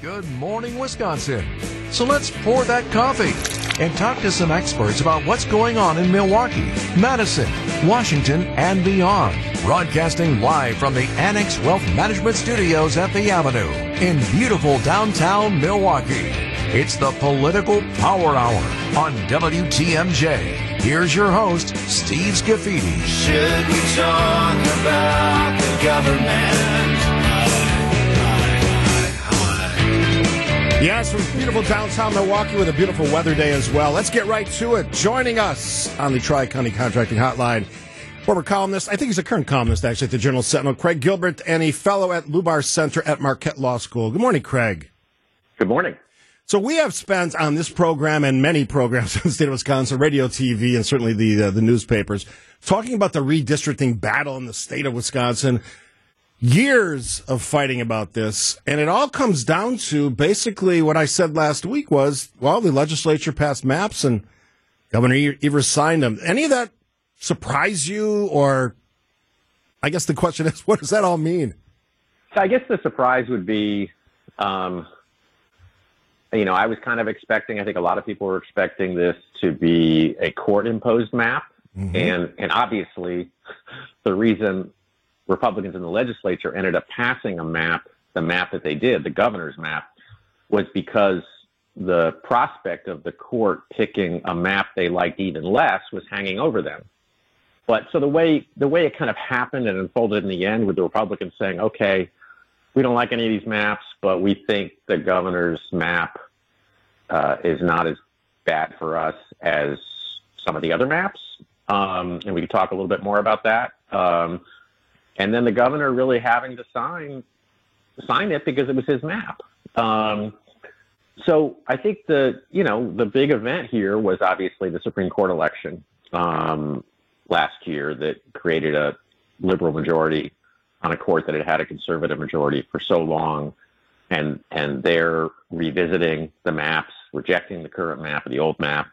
Good morning, Wisconsin. So let's pour that coffee and talk to some experts about what's going on in Milwaukee, Madison, Washington, and beyond. Broadcasting live from the Annex Wealth Management Studios at the Avenue in beautiful downtown Milwaukee. It's the Political Power Hour on WTMJ. Here's your host, Steve Scaffidi. Should we talk about the government? Yes, from beautiful downtown Milwaukee with a beautiful weather day as well. Let's get right to it. Joining us on the Tri County Contracting Hotline, former columnist, I think he's a current columnist actually at the Journal Sentinel, Craig Gilbert, and a fellow at Lubar Center at Marquette Law School. Good morning, Craig. Good morning. So we have spent on this program and many programs in the state of Wisconsin, radio, TV, and certainly the uh, the newspapers, talking about the redistricting battle in the state of Wisconsin years of fighting about this, and it all comes down to basically what I said last week was, well, the legislature passed maps and Governor Evers signed them. Any of that surprise you, or I guess the question is, what does that all mean? So I guess the surprise would be, um, you know, I was kind of expecting. I think a lot of people were expecting this to be a court-imposed map, mm-hmm. and and obviously, the reason Republicans in the legislature ended up passing a map, the map that they did, the governor's map, was because the prospect of the court picking a map they liked even less was hanging over them. But so the way the way it kind of happened and unfolded in the end with the Republicans saying, okay, we don't like any of these maps, but we think the governor's map uh, is not as bad for us as some of the other maps. Um, and we can talk a little bit more about that. Um, and then the governor really having to sign sign it because it was his map. Um, so I think the you know the big event here was obviously the Supreme Court election um, last year that created a liberal majority on a court that had had a conservative majority for so long, and and they're revisiting the maps, rejecting the current map or the old map,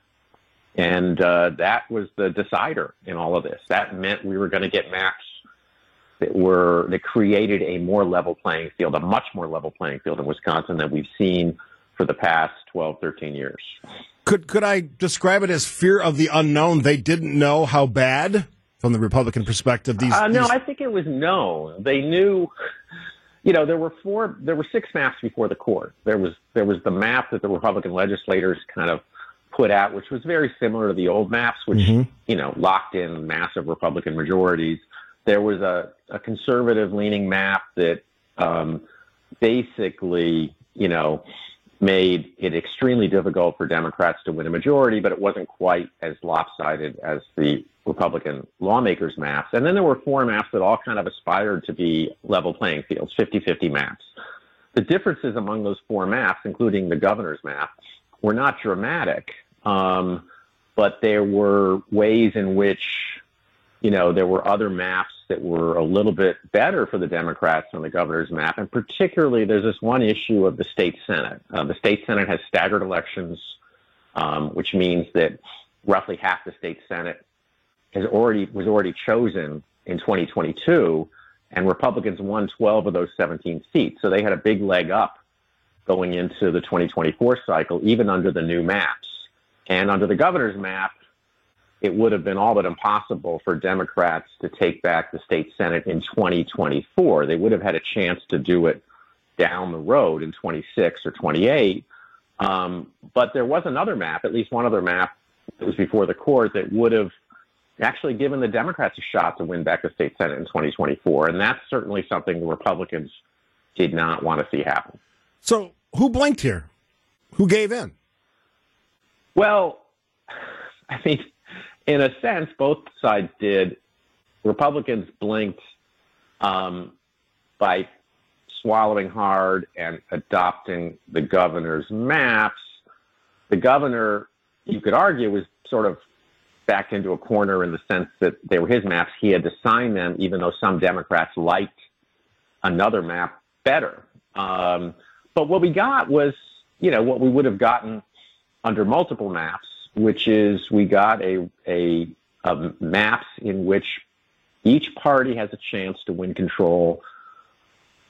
and uh, that was the decider in all of this. That meant we were going to get maps that were that created a more level playing field, a much more level playing field in Wisconsin than we've seen for the past 12, 13 years. Could could I describe it as fear of the unknown? They didn't know how bad, from the Republican perspective. These, uh, no, these... I think it was known. They knew. You know, there were four, there were six maps before the court. There was there was the map that the Republican legislators kind of put out, which was very similar to the old maps, which mm-hmm. you know locked in massive Republican majorities there was a, a conservative leaning map that um, basically, you know, made it extremely difficult for Democrats to win a majority, but it wasn't quite as lopsided as the Republican lawmakers' maps. And then there were four maps that all kind of aspired to be level playing fields, 50 50 maps. The differences among those four maps, including the governor's map, were not dramatic, um, but there were ways in which, you know, there were other maps that were a little bit better for the Democrats on the governor's map. And particularly, there's this one issue of the state Senate. Uh, the state Senate has staggered elections, um, which means that roughly half the state Senate has already was already chosen in 2022, and Republicans won 12 of those 17 seats. So they had a big leg up going into the 2024 cycle, even under the new maps. And under the governor's map, it would have been all but impossible for Democrats to take back the state Senate in 2024. They would have had a chance to do it down the road in 26 or 28. Um, but there was another map, at least one other map that was before the court that would have actually given the Democrats a shot to win back the state Senate in 2024. And that's certainly something the Republicans did not want to see happen. So who blinked here? Who gave in? Well, I mean, in a sense, both sides did. Republicans blinked um, by swallowing hard and adopting the governor's maps. The governor, you could argue, was sort of backed into a corner in the sense that they were his maps. He had to sign them, even though some Democrats liked another map better. Um, but what we got was, you know, what we would have gotten under multiple maps which is we got a, a, a maps in which each party has a chance to win control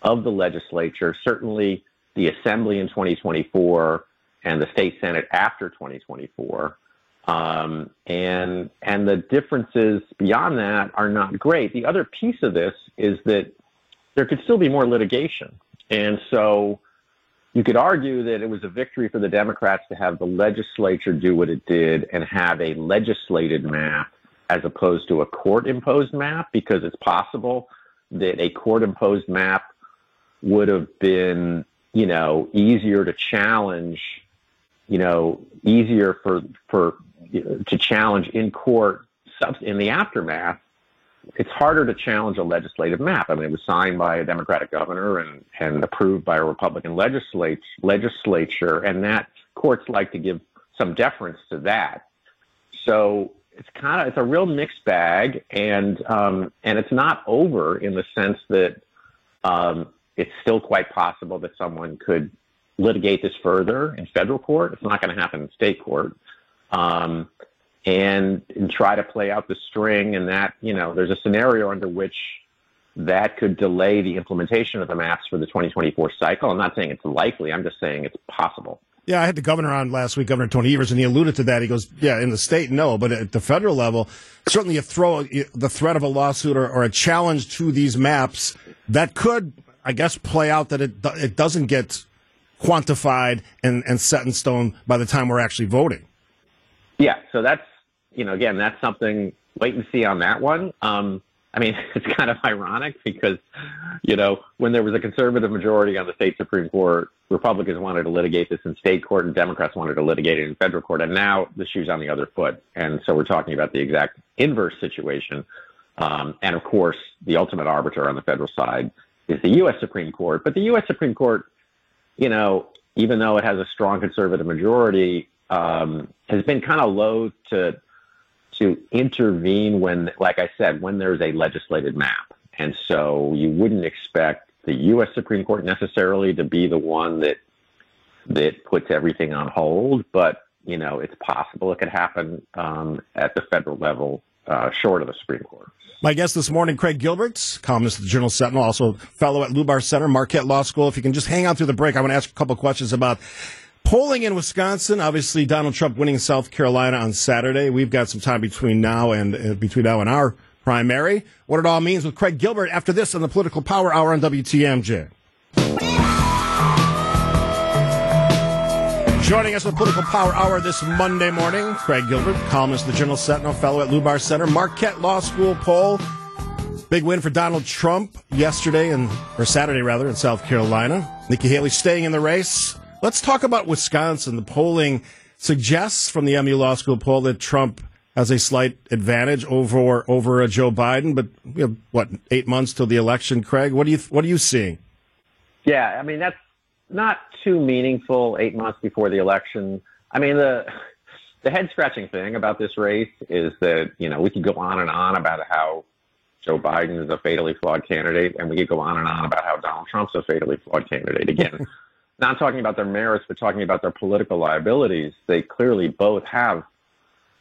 of the legislature. Certainly, the assembly in 2024 and the state senate after 2024. Um, and and the differences beyond that are not great. The other piece of this is that there could still be more litigation, and so you could argue that it was a victory for the Democrats to have the legislature do what it did and have a legislated map as opposed to a court imposed map because it's possible that a court imposed map would have been, you know, easier to challenge, you know, easier for for to challenge in court in the aftermath. It's harder to challenge a legislative map. I mean, it was signed by a Democratic governor and, and approved by a Republican legislature, legislature, and that courts like to give some deference to that. So it's kind of it's a real mixed bag, and um, and it's not over in the sense that um, it's still quite possible that someone could litigate this further in federal court. It's not going to happen in state court, um, and, and try to play out the string. And that you know, there's a scenario under which that could delay the implementation of the maps for the 2024 cycle. I'm not saying it's likely. I'm just saying it's possible. Yeah, I had the governor on last week, Governor Tony Evers, and he alluded to that. He goes, "Yeah, in the state, no, but at the federal level, certainly, you throw the threat of a lawsuit or, or a challenge to these maps that could, I guess, play out that it it doesn't get quantified and, and set in stone by the time we're actually voting." Yeah, so that's you know, again, that's something. Wait and see on that one. Um, I mean, it's kind of ironic because, you know, when there was a conservative majority on the state Supreme Court, Republicans wanted to litigate this in state court and Democrats wanted to litigate it in federal court. And now the shoe's on the other foot. And so we're talking about the exact inverse situation. Um, and of course, the ultimate arbiter on the federal side is the U.S. Supreme Court. But the U.S. Supreme Court, you know, even though it has a strong conservative majority, um, has been kind of loath to to intervene when, like I said, when there's a legislated map. And so you wouldn't expect the U.S. Supreme Court necessarily to be the one that that puts everything on hold, but you know it's possible it could happen um, at the federal level, uh, short of the Supreme Court. My guest this morning, Craig Gilbert, columnist at the Journal Sentinel, also fellow at Lubar Center, Marquette Law School. If you can just hang out through the break, I want to ask a couple questions about Polling in Wisconsin, obviously Donald Trump winning South Carolina on Saturday. We've got some time between now and uh, between now and our primary. What it all means with Craig Gilbert after this on the Political Power Hour on WTMJ. Joining us with Political Power Hour this Monday morning, Craig Gilbert, columnist the Journal Sentinel, fellow at Lubar Center, Marquette Law School poll. Big win for Donald Trump yesterday and or Saturday rather in South Carolina. Nikki Haley staying in the race. Let's talk about Wisconsin. The polling suggests from the MU Law School poll that Trump has a slight advantage over over uh, Joe Biden. But you know, what eight months till the election, Craig? What do you what are you seeing? Yeah, I mean that's not too meaningful. Eight months before the election. I mean the the head scratching thing about this race is that you know we could go on and on about how Joe Biden is a fatally flawed candidate, and we could go on and on about how Donald Trump's a fatally flawed candidate. Again, not talking about their merits, but talking about their political liabilities. They clearly both have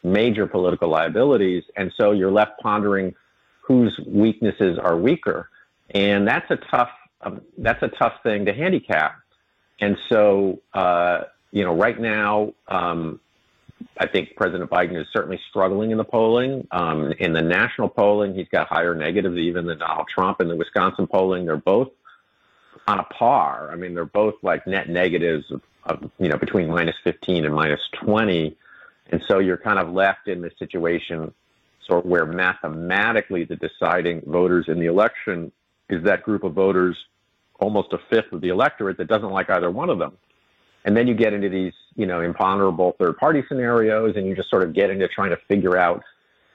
major political liabilities. And so you're left pondering whose weaknesses are weaker. And that's a tough, um, that's a tough thing to handicap. And so, uh, you know, right now, um, I think President Biden is certainly struggling in the polling. Um, in the national polling, he's got higher negatives even than Donald Trump. In the Wisconsin polling, they're both on a par. I mean, they're both like net negatives of, of you know between minus 15 and minus 20, and so you're kind of left in this situation, sort of where mathematically the deciding voters in the election is that group of voters, almost a fifth of the electorate that doesn't like either one of them. And then you get into these, you know, imponderable third party scenarios and you just sort of get into trying to figure out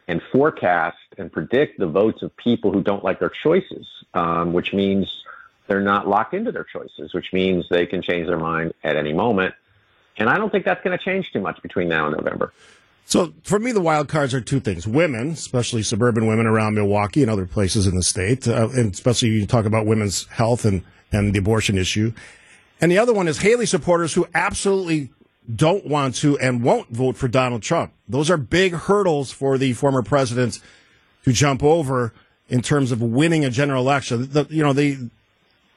and forecast and predict the votes of people who don't like their choices, um, which means they're not locked into their choices, which means they can change their mind at any moment. And I don't think that's going to change too much between now and November. So for me, the wild cards are two things: women, especially suburban women around Milwaukee and other places in the state, uh, and especially you talk about women's health and and the abortion issue. And the other one is Haley supporters who absolutely don't want to and won't vote for Donald Trump. Those are big hurdles for the former president to jump over in terms of winning a general election. The, you know, the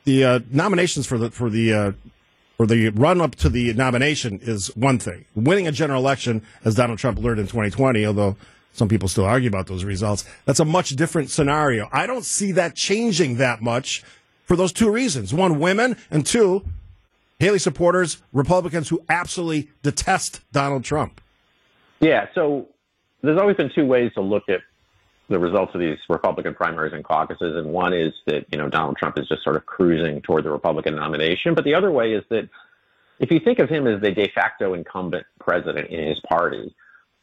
the uh, nominations for the for the uh, for the run up to the nomination is one thing. Winning a general election, as Donald Trump learned in 2020, although some people still argue about those results, that's a much different scenario. I don't see that changing that much for those two reasons. One, women, and two, Haley supporters, Republicans who absolutely detest Donald Trump. Yeah, so there's always been two ways to look at the results of these Republican primaries and caucuses, and one is that you know Donald Trump is just sort of cruising toward the Republican nomination, but the other way is that if you think of him as the de facto incumbent president in his party,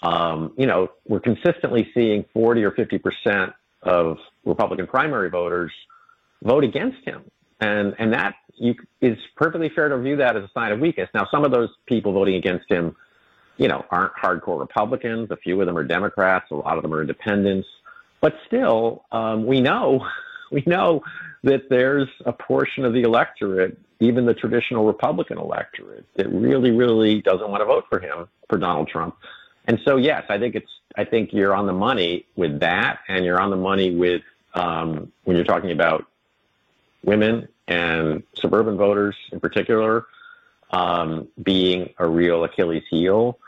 um, you know we're consistently seeing 40 or 50 percent of Republican primary voters vote against him, and and that you, is perfectly fair to view that as a sign of weakness. Now, some of those people voting against him, you know, aren't hardcore Republicans. A few of them are Democrats. A lot of them are independents. But still, um, we know we know that there's a portion of the electorate, even the traditional Republican electorate, that really, really doesn't want to vote for him, for Donald Trump. And so, yes, I think it's I think you're on the money with that, and you're on the money with um, when you're talking about women and suburban voters in particular um, being a real Achilles heel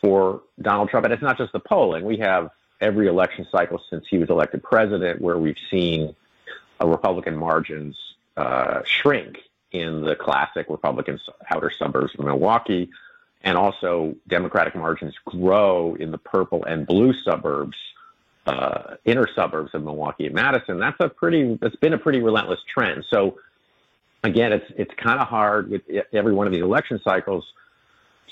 for Donald Trump. And it's not just the polling. We have every election cycle since he was elected president where we've seen uh, Republican margins uh, shrink in the classic Republican outer suburbs of Milwaukee, and also Democratic margins grow in the purple and blue suburbs, uh, inner suburbs of Milwaukee and Madison. That's a pretty, that's been a pretty relentless trend. So again, it's it's kind of hard with every one of these election cycles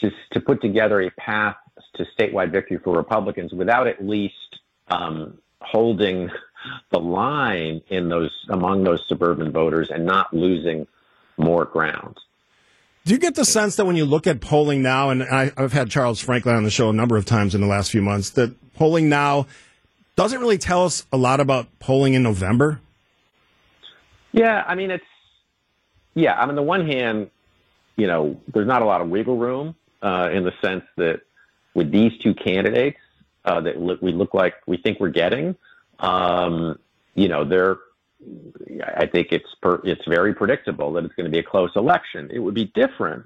to to put together a path to statewide victory for Republicans without at least um, holding the line in those among those suburban voters and not losing more ground. Do you get the sense that when you look at polling now, and I, have had Charles Franklin on the show a number of times in the last few months, that polling now doesn't really tell us a lot about polling in November? Yeah, I mean, it's yeah, I mean, on the one hand, you know, there's not a lot of wiggle room uh, in the sense that with these two candidates uh, that look, we look like we think we're getting, um, you know, they're. I think it's per, it's very predictable that it's going to be a close election. It would be different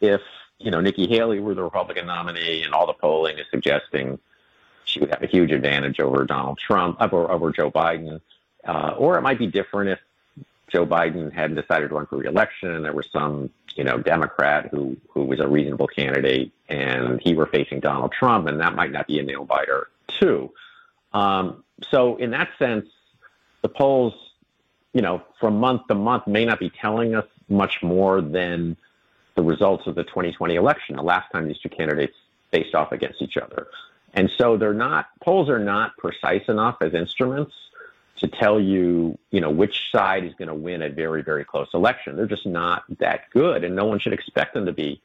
if you know Nikki Haley were the Republican nominee and all the polling is suggesting she would have a huge advantage over Donald Trump over over Joe Biden, uh, or it might be different if Joe Biden hadn't decided to run for reelection and there was some, you know, Democrat who, who was a reasonable candidate and he were facing Donald Trump and that might not be a nail biter too. Um, so in that sense, the polls, you know, from month to month may not be telling us much more than the results of the 2020 election, the last time these two candidates faced off against each other. And so they're not, polls are not precise enough as instruments to tell you, you know, which side is going to win a very, very close election. They're just not that good, and no one should expect them to be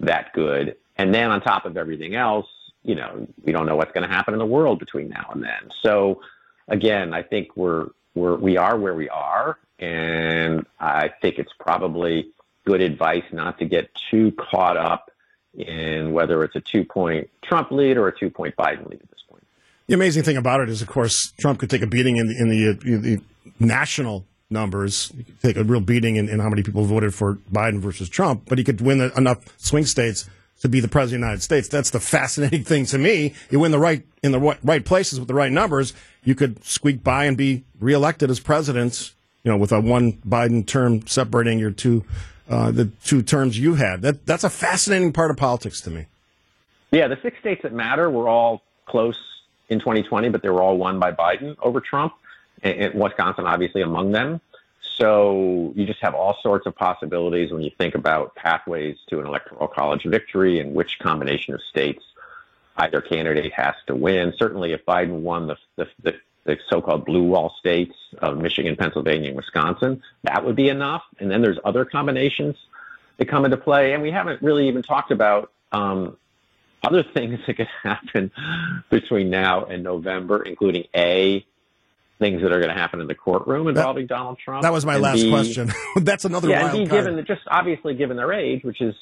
that good. And then on top of everything else, you know, we don't know what's going to happen in the world between now and then. So, again, I think we're we're we are where we are, and I think it's probably good advice not to get too caught up in whether it's a two point Trump lead or a two point Biden lead the amazing thing about it is, of course, Trump could take a beating in the, in the, uh, the national numbers, take a real beating in, in, how many people voted for Biden versus Trump, but he could win enough swing states to be the president of the United States. That's the fascinating thing to me. You win the right in the right places with the right numbers, you could squeak by and be reelected as president. You know, with a one Biden term separating your two, uh, the two terms you had. That that's a fascinating part of politics to me. Yeah, the six states that matter were all close in 2020, but they were all won by Biden over Trump, and Wisconsin obviously among them. So you just have all sorts of possibilities when you think about pathways to an electoral college victory and which combination of states either candidate has to win. Certainly, if Biden won the, the, the, the so-called blue wall states of Michigan, Pennsylvania, and Wisconsin, that would be enough. And then there's other combinations that come into play, and we haven't really even talked about um, other things that could happen between now and November, including A, things that are going to happen in the courtroom involving that, Donald Trump. That was my last B, question. That's another yeah, and B, card. given just obviously given their age, which is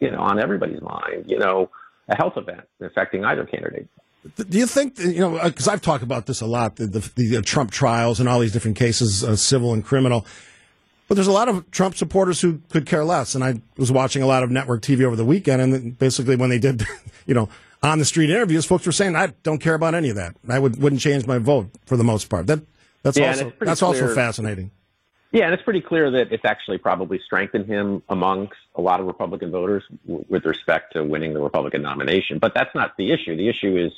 you know on everybody's mind, you know, a health event affecting either candidate. Do you think you know? Because I've talked about this a lot, the, the, the Trump trials and all these different cases, uh, civil and criminal. But there's a lot of Trump supporters who could care less. And I was watching a lot of network TV over the weekend, and basically when they did, you know, on the street interviews, folks were saying, "I don't care about any of that. I would wouldn't change my vote for the most part." That that's Yeah, also that's also fascinating. Yeah, and it's pretty clear that it's actually probably strengthened him amongst a lot of Republican voters w- with respect to winning the Republican nomination. But that's not the issue. The issue is,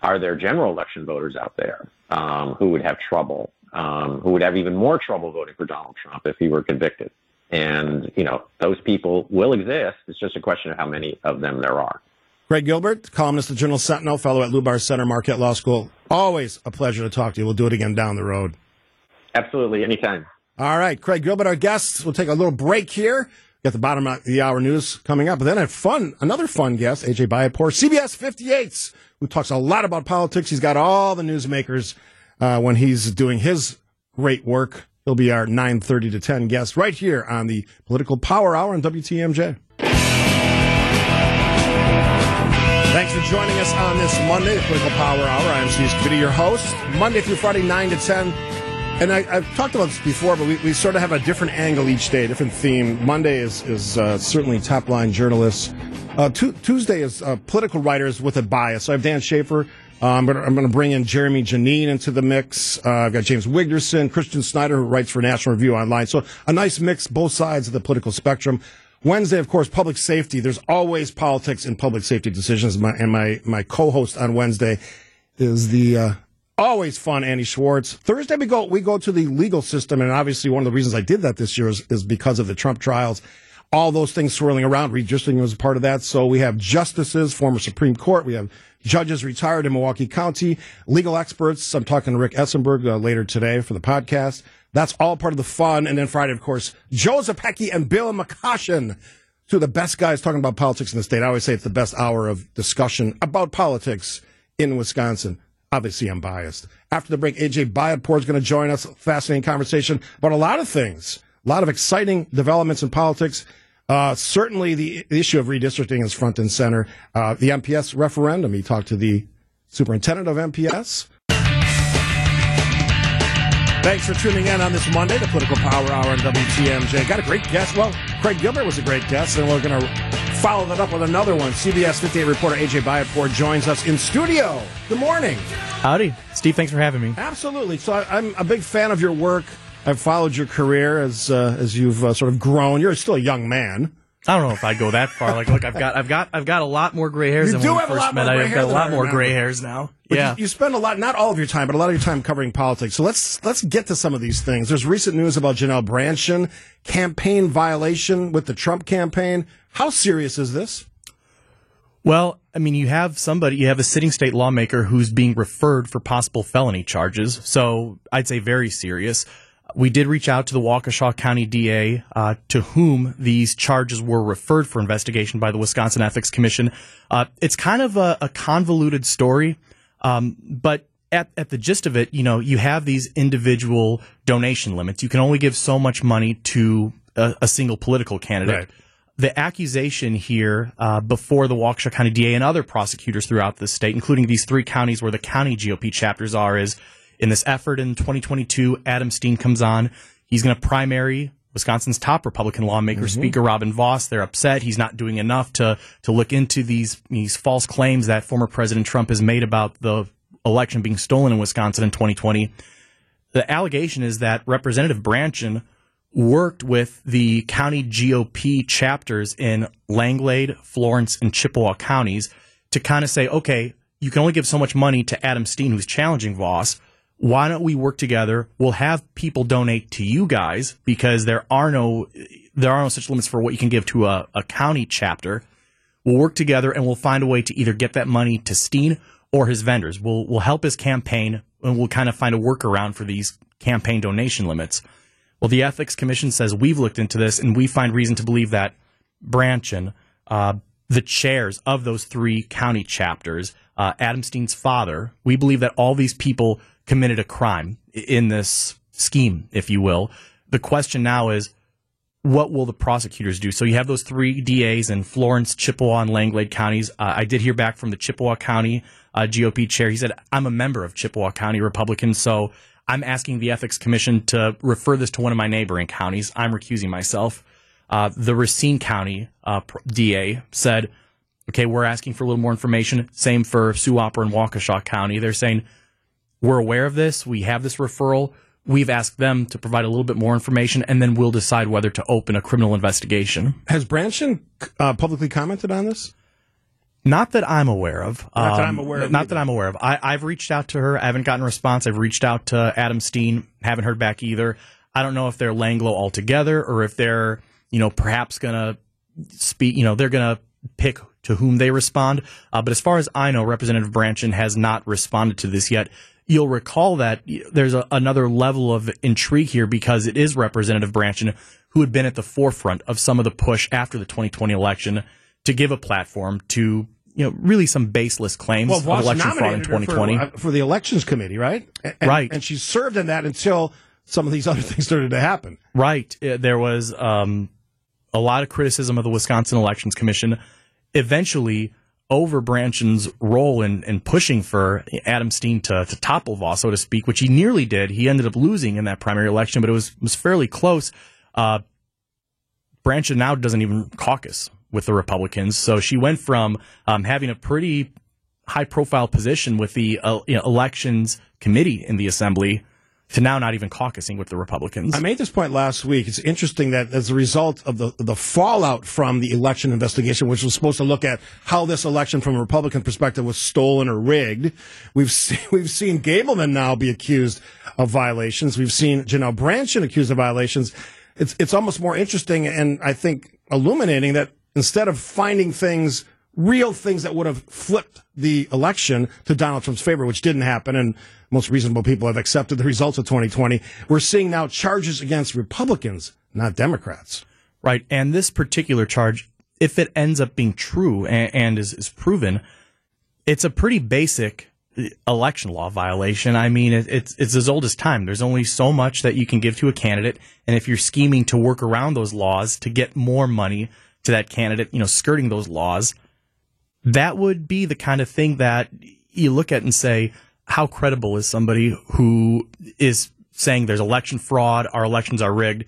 are there general election voters out there um, who would have trouble, um, who would have even more trouble voting for Donald Trump if he were convicted? And, you know, those people will exist. It's just a question of how many of them there are. Greg Gilbert, columnist at Journal Sentinel, fellow at Lubar Center, Marquette Law School. Always a pleasure to talk to you. We'll do it again down the road. Absolutely, anytime. All right, Craig Gilbert, our guests. We'll take a little break here. Got the bottom of the hour news coming up, but then a fun, another fun guest, AJ Bayatpour, CBS 58s, who talks a lot about politics. He's got all the newsmakers uh, when he's doing his great work. He'll be our 9:30 to 10 guest right here on the Political Power Hour on WTMJ. Thanks for joining us on this Monday, the Political Power Hour. I'm Steve Scaffidi, your host. Monday through Friday, 9 to 10. And I, I've talked about this before, but we, we sort of have a different angle each day, different theme. Monday is, is uh, certainly top line journalists. Uh, Tu Tuesday is uh, political writers with a bias. So I have Dan Shafer. Uh, I'm going to bring in Jeremy Janine into the mix. Uh, I've got James Wigderson, Christian Schneider, who writes for National Review Online. So a nice mix, both sides of the political spectrum. Wednesday, of course, public safety. There's always politics in public safety decisions. My, and my, my co-host on Wednesday is the uh, always fun Andy Schwartz. Thursday we go we go to the legal system, and obviously one of the reasons I did that this year is, is because of the Trump trials. All those things swirling around. Redistricting was a part of that. So we have justices, former Supreme Court. We have judges retired in Milwaukee County, legal experts. I'm talking to Rick Esenberg uh, later today for the podcast. That's all part of the fun. And then Friday, of course, Joe Zepecki and Bill McCoshen, two of the best guys talking about politics in the state. I always say it's the best hour of discussion about politics in Wisconsin. Obviously, I'm biased. After the break, AJ Bayatpour is going to join us. Fascinating conversation about a lot of things, a lot of exciting developments in politics. Uh, certainly, the issue of redistricting is front and center. Uh, the MPS referendum. He talked to the superintendent of MPS. Thanks for tuning in on this Monday, the Political Power Hour on WTMJ. Got a great guest. Well, Craig Gilbert was a great guest, and we're going to follow that up with another one. CBS 58 reporter AJ Bayatpour joins us in studio. Good morning. Howdy. Steve, thanks for having me. Absolutely. So I, I'm a big fan of your work. I've followed your career as uh, as you've uh, sort of grown. You're still a young man. I don't know if I'd go that far. Like, look, I've got, I've got, I've got a lot more gray hairs You than do when we have a first lot more met. gray I've got a lot more gray hairs now. But yeah. you, you spend a lot, not all of your time, but a lot of your time covering politics. So let's let's get to some of these things. There's recent news about Janel Brandtjen campaign violation with the Trump campaign. How serious is this? Well, I mean, you have somebody, you have a sitting state lawmaker who's being referred for possible felony charges. So I'd say very serious. We did reach out to the Waukesha County DA, uh, to whom these charges were referred for investigation by the Wisconsin Ethics Commission. Uh, it's kind of a, a convoluted story, um, but at, at the gist of it, you know, you have these individual donation limits. You can only give so much money to a, a single political candidate Right. the accusation here uh, before the Waukesha County DA and other prosecutors throughout the state, including these three counties where the county GOP chapters are, is in this effort in 2022, Adam Steen comes on. He's going to primary Wisconsin's top Republican lawmaker, mm-hmm. Speaker Robin Vos. They're upset. He's not doing enough to to look into these these false claims that former President Trump has made about the election being stolen in Wisconsin in 2020. The allegation is that Representative Brandtjen worked with the county GOP chapters in Langlade, Florence, and Chippewa counties to kind of say, okay, you can only give so much money to Adam Steen, who's challenging Vos. Why don't we work together? We'll have people donate to you guys because there are no there are no such limits for what you can give to a, a county chapter. We'll work together and we'll find a way to either get that money to Steen or his vendors. We'll we'll help his campaign and we'll kind of find a workaround for these campaign donation limits. Well, the Ethics Commission says we've looked into this and we find reason to believe that Brandtjen, uh, the chairs of those three county chapters, uh, Adam Steen's father, we believe that all these people committed a crime in this scheme, if you will. The question now is, what will the prosecutors do? So you have those three DAs in Florence, Chippewa, and Langlade counties. Uh, I did hear back from the Chippewa County uh, GOP chair. He said, I'm a member of Chippewa County Republicans, so I'm asking the Ethics Commission to refer this to one of my neighboring counties. I'm recusing myself. Uh, the Racine County uh, DA said, okay, we're asking for a little more information. Same for Sioux Wapper and Waukesha County. They're saying, we're aware of this. We have this referral. We've asked them to provide a little bit more information, and then we'll decide whether to open a criminal investigation. Has Brandtjen uh, publicly commented on this? Not that I'm aware of. Not that I'm aware of Not either. that I'm aware of. I, I've reached out to her. I haven't gotten a response. I've reached out to Adam Steen. Haven't heard back either. I don't know if they're Langlo altogether or if they're, you know, perhaps gonna speak. You know, they're gonna pick to whom they respond. Uh, but as far as I know, Representative Brandtjen has not responded to this yet. You'll recall that there's a, another level of intrigue here because it is Representative Brandtjen who had been at the forefront of some of the push after the 2020 election to give a platform to you know really some baseless claims Well, of election fraud in 2020. for, uh, for the elections committee, right? And- and- Right. And she served in that until some of these other things started to happen. Right. Uh, There was um, a lot of criticism of the Wisconsin Elections Commission. Eventually, over Brandtjen's role in, in pushing for Adam Steen to, to topple Vos, so to speak, which he nearly did. He ended up losing in that primary election, but it was was fairly close. Uh, Brandtjen now doesn't even caucus with the Republicans, so she went from um, having a pretty high profile position with the uh, you know, elections committee in the assembly to now not even caucusing with the Republicans. I made this point last week. It's interesting that as a result of the the fallout from the election investigation, which was supposed to look at how this election from a Republican perspective was stolen or rigged, we've seen, we've seen Gableman now be accused of violations. We've seen Janel Brandtjen accused of violations. It's it's almost more interesting and I think illuminating that instead of finding things real things that would have flipped the election to Donald Trump's favor, which didn't happen, and most reasonable people have accepted the results of 2020. We're seeing now charges against Republicans, not Democrats. Right. And this particular charge, if it ends up being true and, and is, is proven, it's a pretty basic uh, election law violation. I mean, it, it's it's as old as time. There's only so much that you can give to a candidate, and if you're scheming to work around those laws to get more money to that candidate, you know, skirting those laws, that would be the kind of thing that you look at and say, how credible is somebody who is saying there's election fraud, our elections are rigged,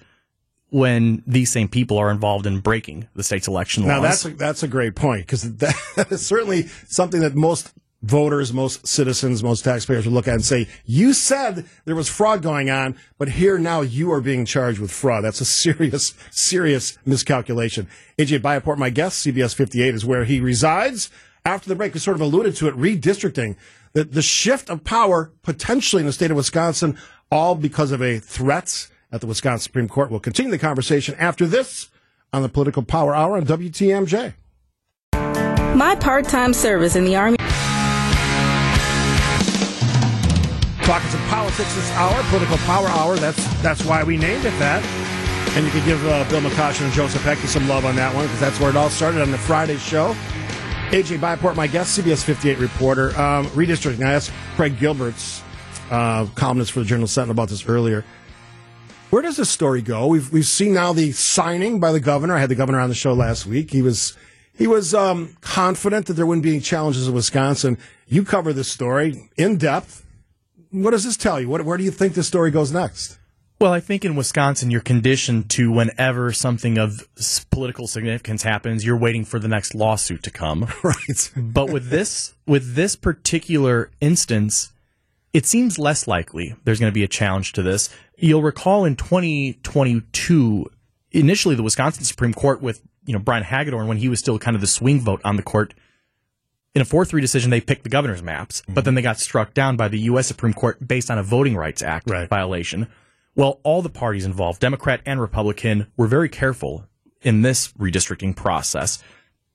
when these same people are involved in breaking the state's election Now laws? that's a, that's a great point because that is certainly something that most voters, most citizens, most taxpayers would look at and say, "You said there was fraud going on, but here now you are being charged with fraud." That's a serious, serious miscalculation. AJ Bayatpour, my guest, CBS 58 is where he resides. After the break, we sort of alluded to it, redistricting, the the shift of power potentially in the state of Wisconsin, all because of a threat at the Wisconsin Supreme Court. We'll continue the conversation after this on the Political Power Hour on WTMJ. My part time service in the Army. Talking some politics this hour, political power hour. That's that's why we named it that. And you can give uh, Bill McCoshen and Joe Zepecki some love on that one because that's where it all started on the Friday show. AJ Bayatpour, my guest, CBS 58 reporter. Um, redistricting. I asked Craig Gilbert's uh, columnist for the Journal Sentinel about this earlier. Where does this story go? We've we've seen now the signing by the governor. I had the governor on the show last week. He was he was um, confident that there wouldn't be any challenges in Wisconsin. You cover this story in depth. What does this tell you? What, where do you think this story goes next? Well, I think in Wisconsin, you're conditioned to whenever something of political significance happens, you're waiting for the next lawsuit to come. Right. but with this, with this particular instance, it seems less likely there's going to be a challenge to this. You'll recall in 2022, initially the Wisconsin Supreme Court with you know Brian Hagedorn when he was still kind of the swing vote on the court. In a 4-3 decision, they picked the governor's maps, but then they got struck down by the U.S. Supreme Court based on a Voting Rights Act Right. violation. Well, all the parties involved, Democrat and Republican, were very careful in this redistricting process.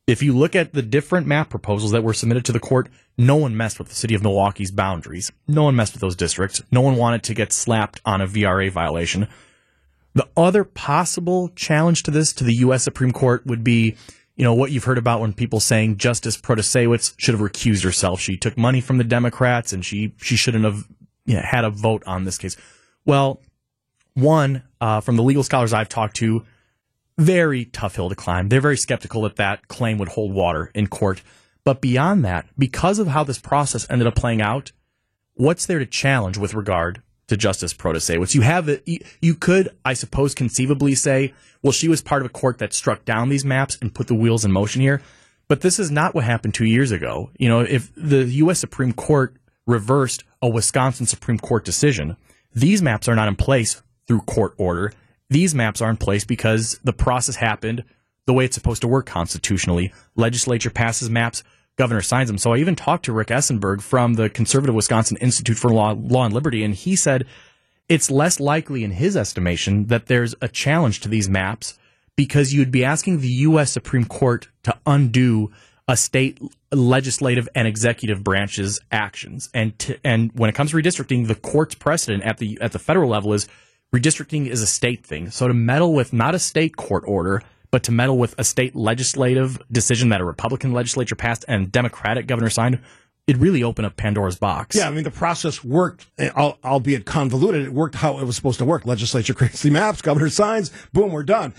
If you look at the different map proposals that were submitted to the court, no one messed with the city of Milwaukee's boundaries. No one messed with those districts. No one wanted to get slapped on a VRA violation. The other possible challenge to this to the U.S. Supreme Court would be, you know, what you've heard about when people saying Justice Protasiewicz should have recused herself. She took money from the Democrats and she she shouldn't have you know, had a vote on this case. Well, one uh, from the legal scholars I've talked to, very tough hill to climb. They're very skeptical that that claim would hold water in court. But beyond that, because of how this process ended up playing out, what's there to challenge with regard to Justice Protasiewicz. You have. Uh, you, you could, I suppose, conceivably say, well, she was part of a court that struck down these maps and put the wheels in motion here. But this is not what happened two years ago. You know, if the U.S. Supreme Court reversed a Wisconsin Supreme Court decision, these maps are not in place through court order. These maps are in place because the process happened the way it's supposed to work constitutionally. Legislature passes maps, governor signs them. So I even talked to Rick Esenberg from the Conservative Wisconsin Institute for Law, Law and Liberty, and he said it's less likely in his estimation that there's a challenge to these maps because you'd be asking the U.S. Supreme Court to undo a state legislative and executive branch's actions. And to, and when it comes to redistricting, the court's precedent at the at the federal level is redistricting is a state thing. So to meddle with not a state court order, but to meddle with a state legislative decision that a Republican legislature passed and Democratic governor signed, it really opened up Pandora's box. Yeah, I mean the process worked, eh, albeit convoluted. It worked how it was supposed to work. Legislature creates the maps, governor signs, boom, we're done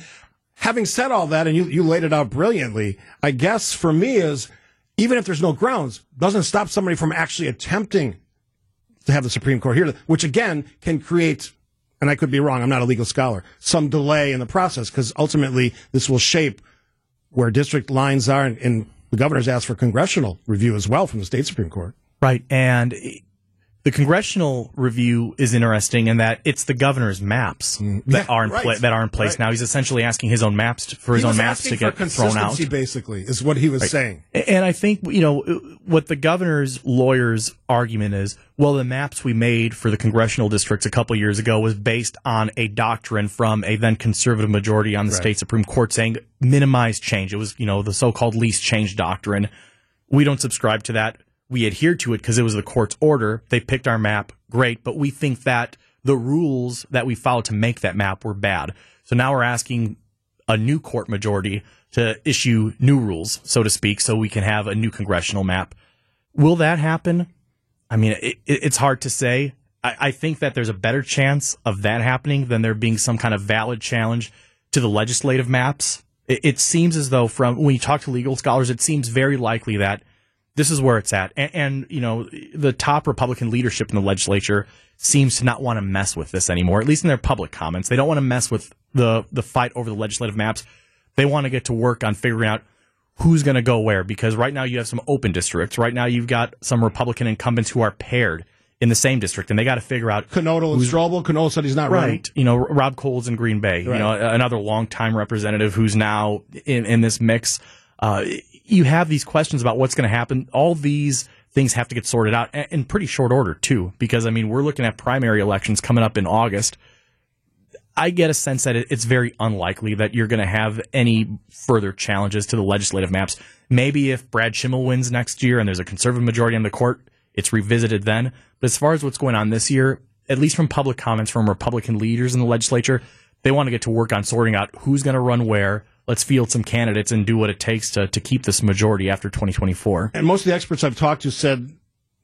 having said all that, and you, you laid it out brilliantly, I guess for me is even if there's no grounds, doesn't stop somebody from actually attempting to have the Supreme Court here, which again can create, and I could be wrong, I'm not a legal scholar, some delay in the process because ultimately this will shape where district lines are, and, and the governor's asked for congressional review as well from the state Supreme Court. Right. And the congressional review is interesting in that it's the governor's maps mm. that are in right. pla- that are in place right. now. He's essentially asking his own maps to, for his own maps to get thrown out. Basically, is what he was right. saying. And I think you know what the governor's lawyer's argument is. Well, the maps we made for the congressional districts a couple years ago was based on a doctrine from a then conservative majority on the state supreme court saying minimize change. It was you know the so-called least change doctrine. We don't subscribe to that we adhered to it because it was the court's order. They picked our map, great, but we think that the rules that we followed to make that map were bad. So now we're asking a new court majority to issue new rules, so to speak, so we can have a new congressional map. Will that happen? I mean, it, it's hard to say. I, I think that there's a better chance of that happening than there being some kind of valid challenge to the legislative maps. It, it seems as though, from when you talk to legal scholars, it seems very likely that this is where it's at. And, and, you know, the top Republican leadership in the legislature seems to not want to mess with this anymore, at least in their public comments. They don't want to mess with the, the fight over the legislative maps. They want to get to work on figuring out who's going to go where because right now you have some open districts. Right now you've got some Republican incumbents who are paired in the same district, and they got to figure out Knodl and Strobel. Knodl said he's not right. Running. You know, Rob Cole's in Green Bay. Right. You know, another longtime representative who's now in in this mix. Uh, you have these questions about what's going to happen. All these things have to get sorted out in pretty short order too, because I mean we're looking at primary elections coming up in August. I get a sense that it's very unlikely that you're going to have any further challenges to the legislative maps. Maybe if Brad Schimel wins next year and there's a conservative majority on the court, it's revisited then. But as far as what's going on this year, at least from public comments from Republican leaders in the legislature, they want to get to work on sorting out who's going to run where, let's field some candidates and do what it takes to, to keep this majority after 2024. And most of the experts I've talked to said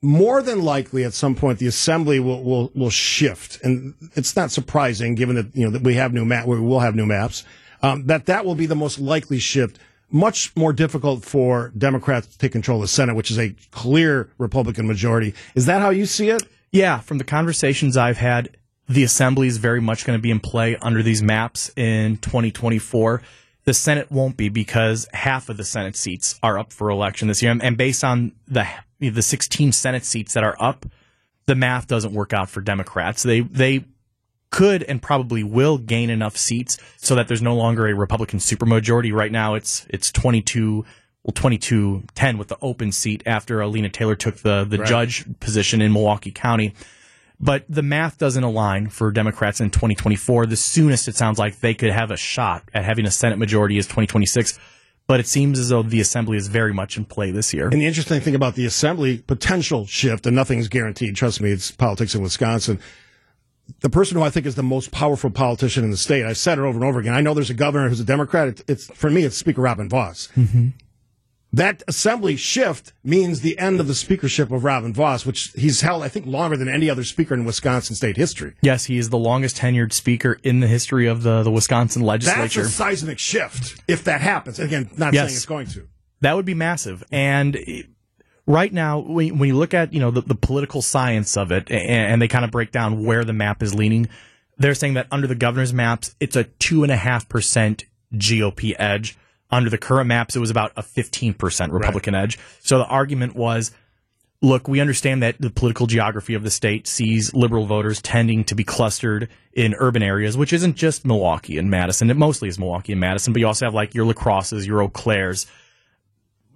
more than likely at some point the assembly will, will, will shift. And it's not surprising given that, you know, that we have new map, we will have new maps, um, that that will be the most likely shift. Much more difficult for Democrats to take control of the Senate, which is a clear Republican majority. Is that how you see it? Yeah, from the conversations I've had, the assembly is very much going to be in play under these maps in 2024. The Senate won't be because half of the Senate seats are up for election this year, and based on the the 16 Senate seats that are up, the math doesn't work out for Democrats. They they could and probably will gain enough seats so that there's no longer a Republican supermajority. Right now, it's it's 22 well 22 10 with the open seat after Alina Taylor took the the right. judge position in Milwaukee County. But the math doesn't align for Democrats in 2024. The soonest it sounds like they could have a shot at having a Senate majority is 2026 but it seems as though the assembly is very much in play this year. And the interesting thing about the assembly potential shift, and nothing's guaranteed. Trust me, it's politics in Wisconsin. The person who I think is the most powerful politician in the state, I've said it over and over again. I know there's a governor who's a Democrat. It's, for me, it's Speaker Robin Vos. Mm-hmm. That assembly shift means the end of the speakership of Robin Vos, which he's held, I think, longer than any other speaker in Wisconsin state history. Yes, he is the longest tenured speaker in the history of the, the Wisconsin legislature. That's a seismic shift if that happens. Again, not yes. saying it's going to. That would be massive. And right now, when, when you look at you know the, the political science of it, and, and they kind of break down where the map is leaning, they're saying that under the governor's maps, it's a two and a half percent GOP edge. Under the current maps, it was about a fifteen percent Republican edge. So the argument was. Look, we understand that the political geography of the state sees liberal voters tending to be clustered in urban areas, which isn't just Milwaukee and Madison. It mostly is Milwaukee and Madison, but you also have like your La Crosses, your Eau Claires,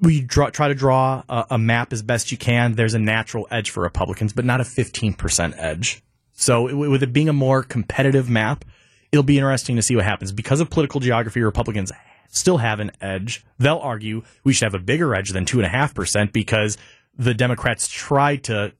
we draw, try to draw a, a, map as best you can. There's a natural edge for Republicans, but not a 15% edge. So, it, with it being a more competitive map, it'll be interesting to see what happens. Because of political geography, Republicans still have an edge. They'll argue we should have a bigger edge than 2.5% because the Democrats tried to,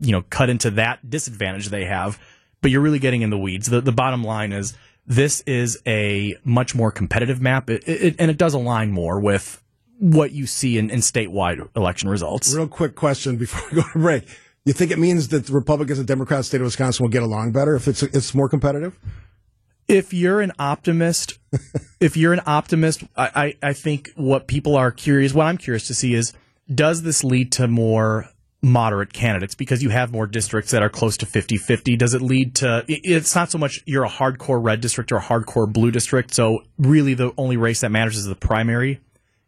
you know, cut into that disadvantage they have. But you're really getting in the weeds. The, the bottom line is this is a much more competitive map, it, it, and it does align more with what you see in, in statewide election results. Real quick question before we go to break. You think it means that the Republicans and Democrats state of Wisconsin will get along better if it's it's more competitive? If you're an optimist, if you're an optimist, I, I, I think what people are curious, what I'm curious to see is, does this lead to more moderate candidates because you have more districts that are close to 50-50 does it lead to it's not so much you're a hardcore red district or a hardcore blue district so really the only race that matters is the primary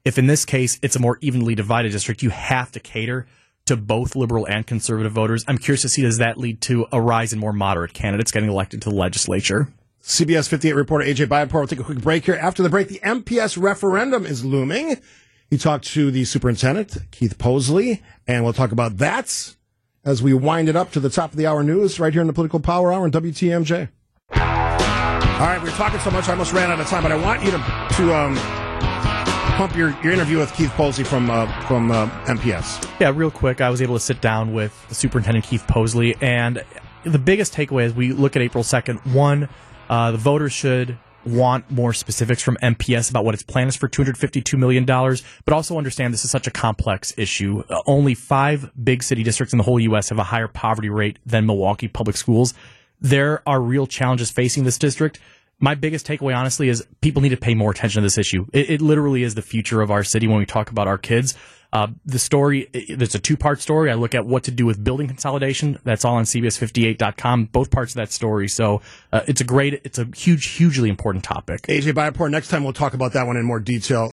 if in this case it's a more evenly divided district, you have to cater to both liberal and conservative voters. I'm curious to see does that lead to a rise in more moderate candidates getting elected to the legislature? CBS 58 reporter AJ Bayatpour will take a quick break here. After the break, the MPS referendum is looming. He talked to the superintendent, Keith Posley, and we'll talk about that as we wind it up to the top of the hour news right here in the Political Power Hour on WTMJ. All right, we are talking so much I almost ran out of time, but I want you to, to um, pump your, your interview with Keith Posley from uh, from uh, MPS. Yeah, real quick, I was able to sit down with the superintendent Keith Posley, and the biggest takeaway as we look at April second, one, uh, the voters should want more specifics from MPS about what its plan is for $252 million, but also understand this is such a complex issue. Uh, only five big city districts in the whole U.S. have a higher poverty rate than Milwaukee Public Schools. There are real challenges facing this district my biggest takeaway, honestly, is people need to pay more attention to this issue. It, it literally is the future of our city when we talk about our kids. Uh, the story, there's a two part story. I look at what to do with building consolidation. That's all on CBS58.com, both parts of that story. So uh, it's a great, it's a huge, hugely important topic. AJ Bayatpour, next time we'll talk about that one in more detail.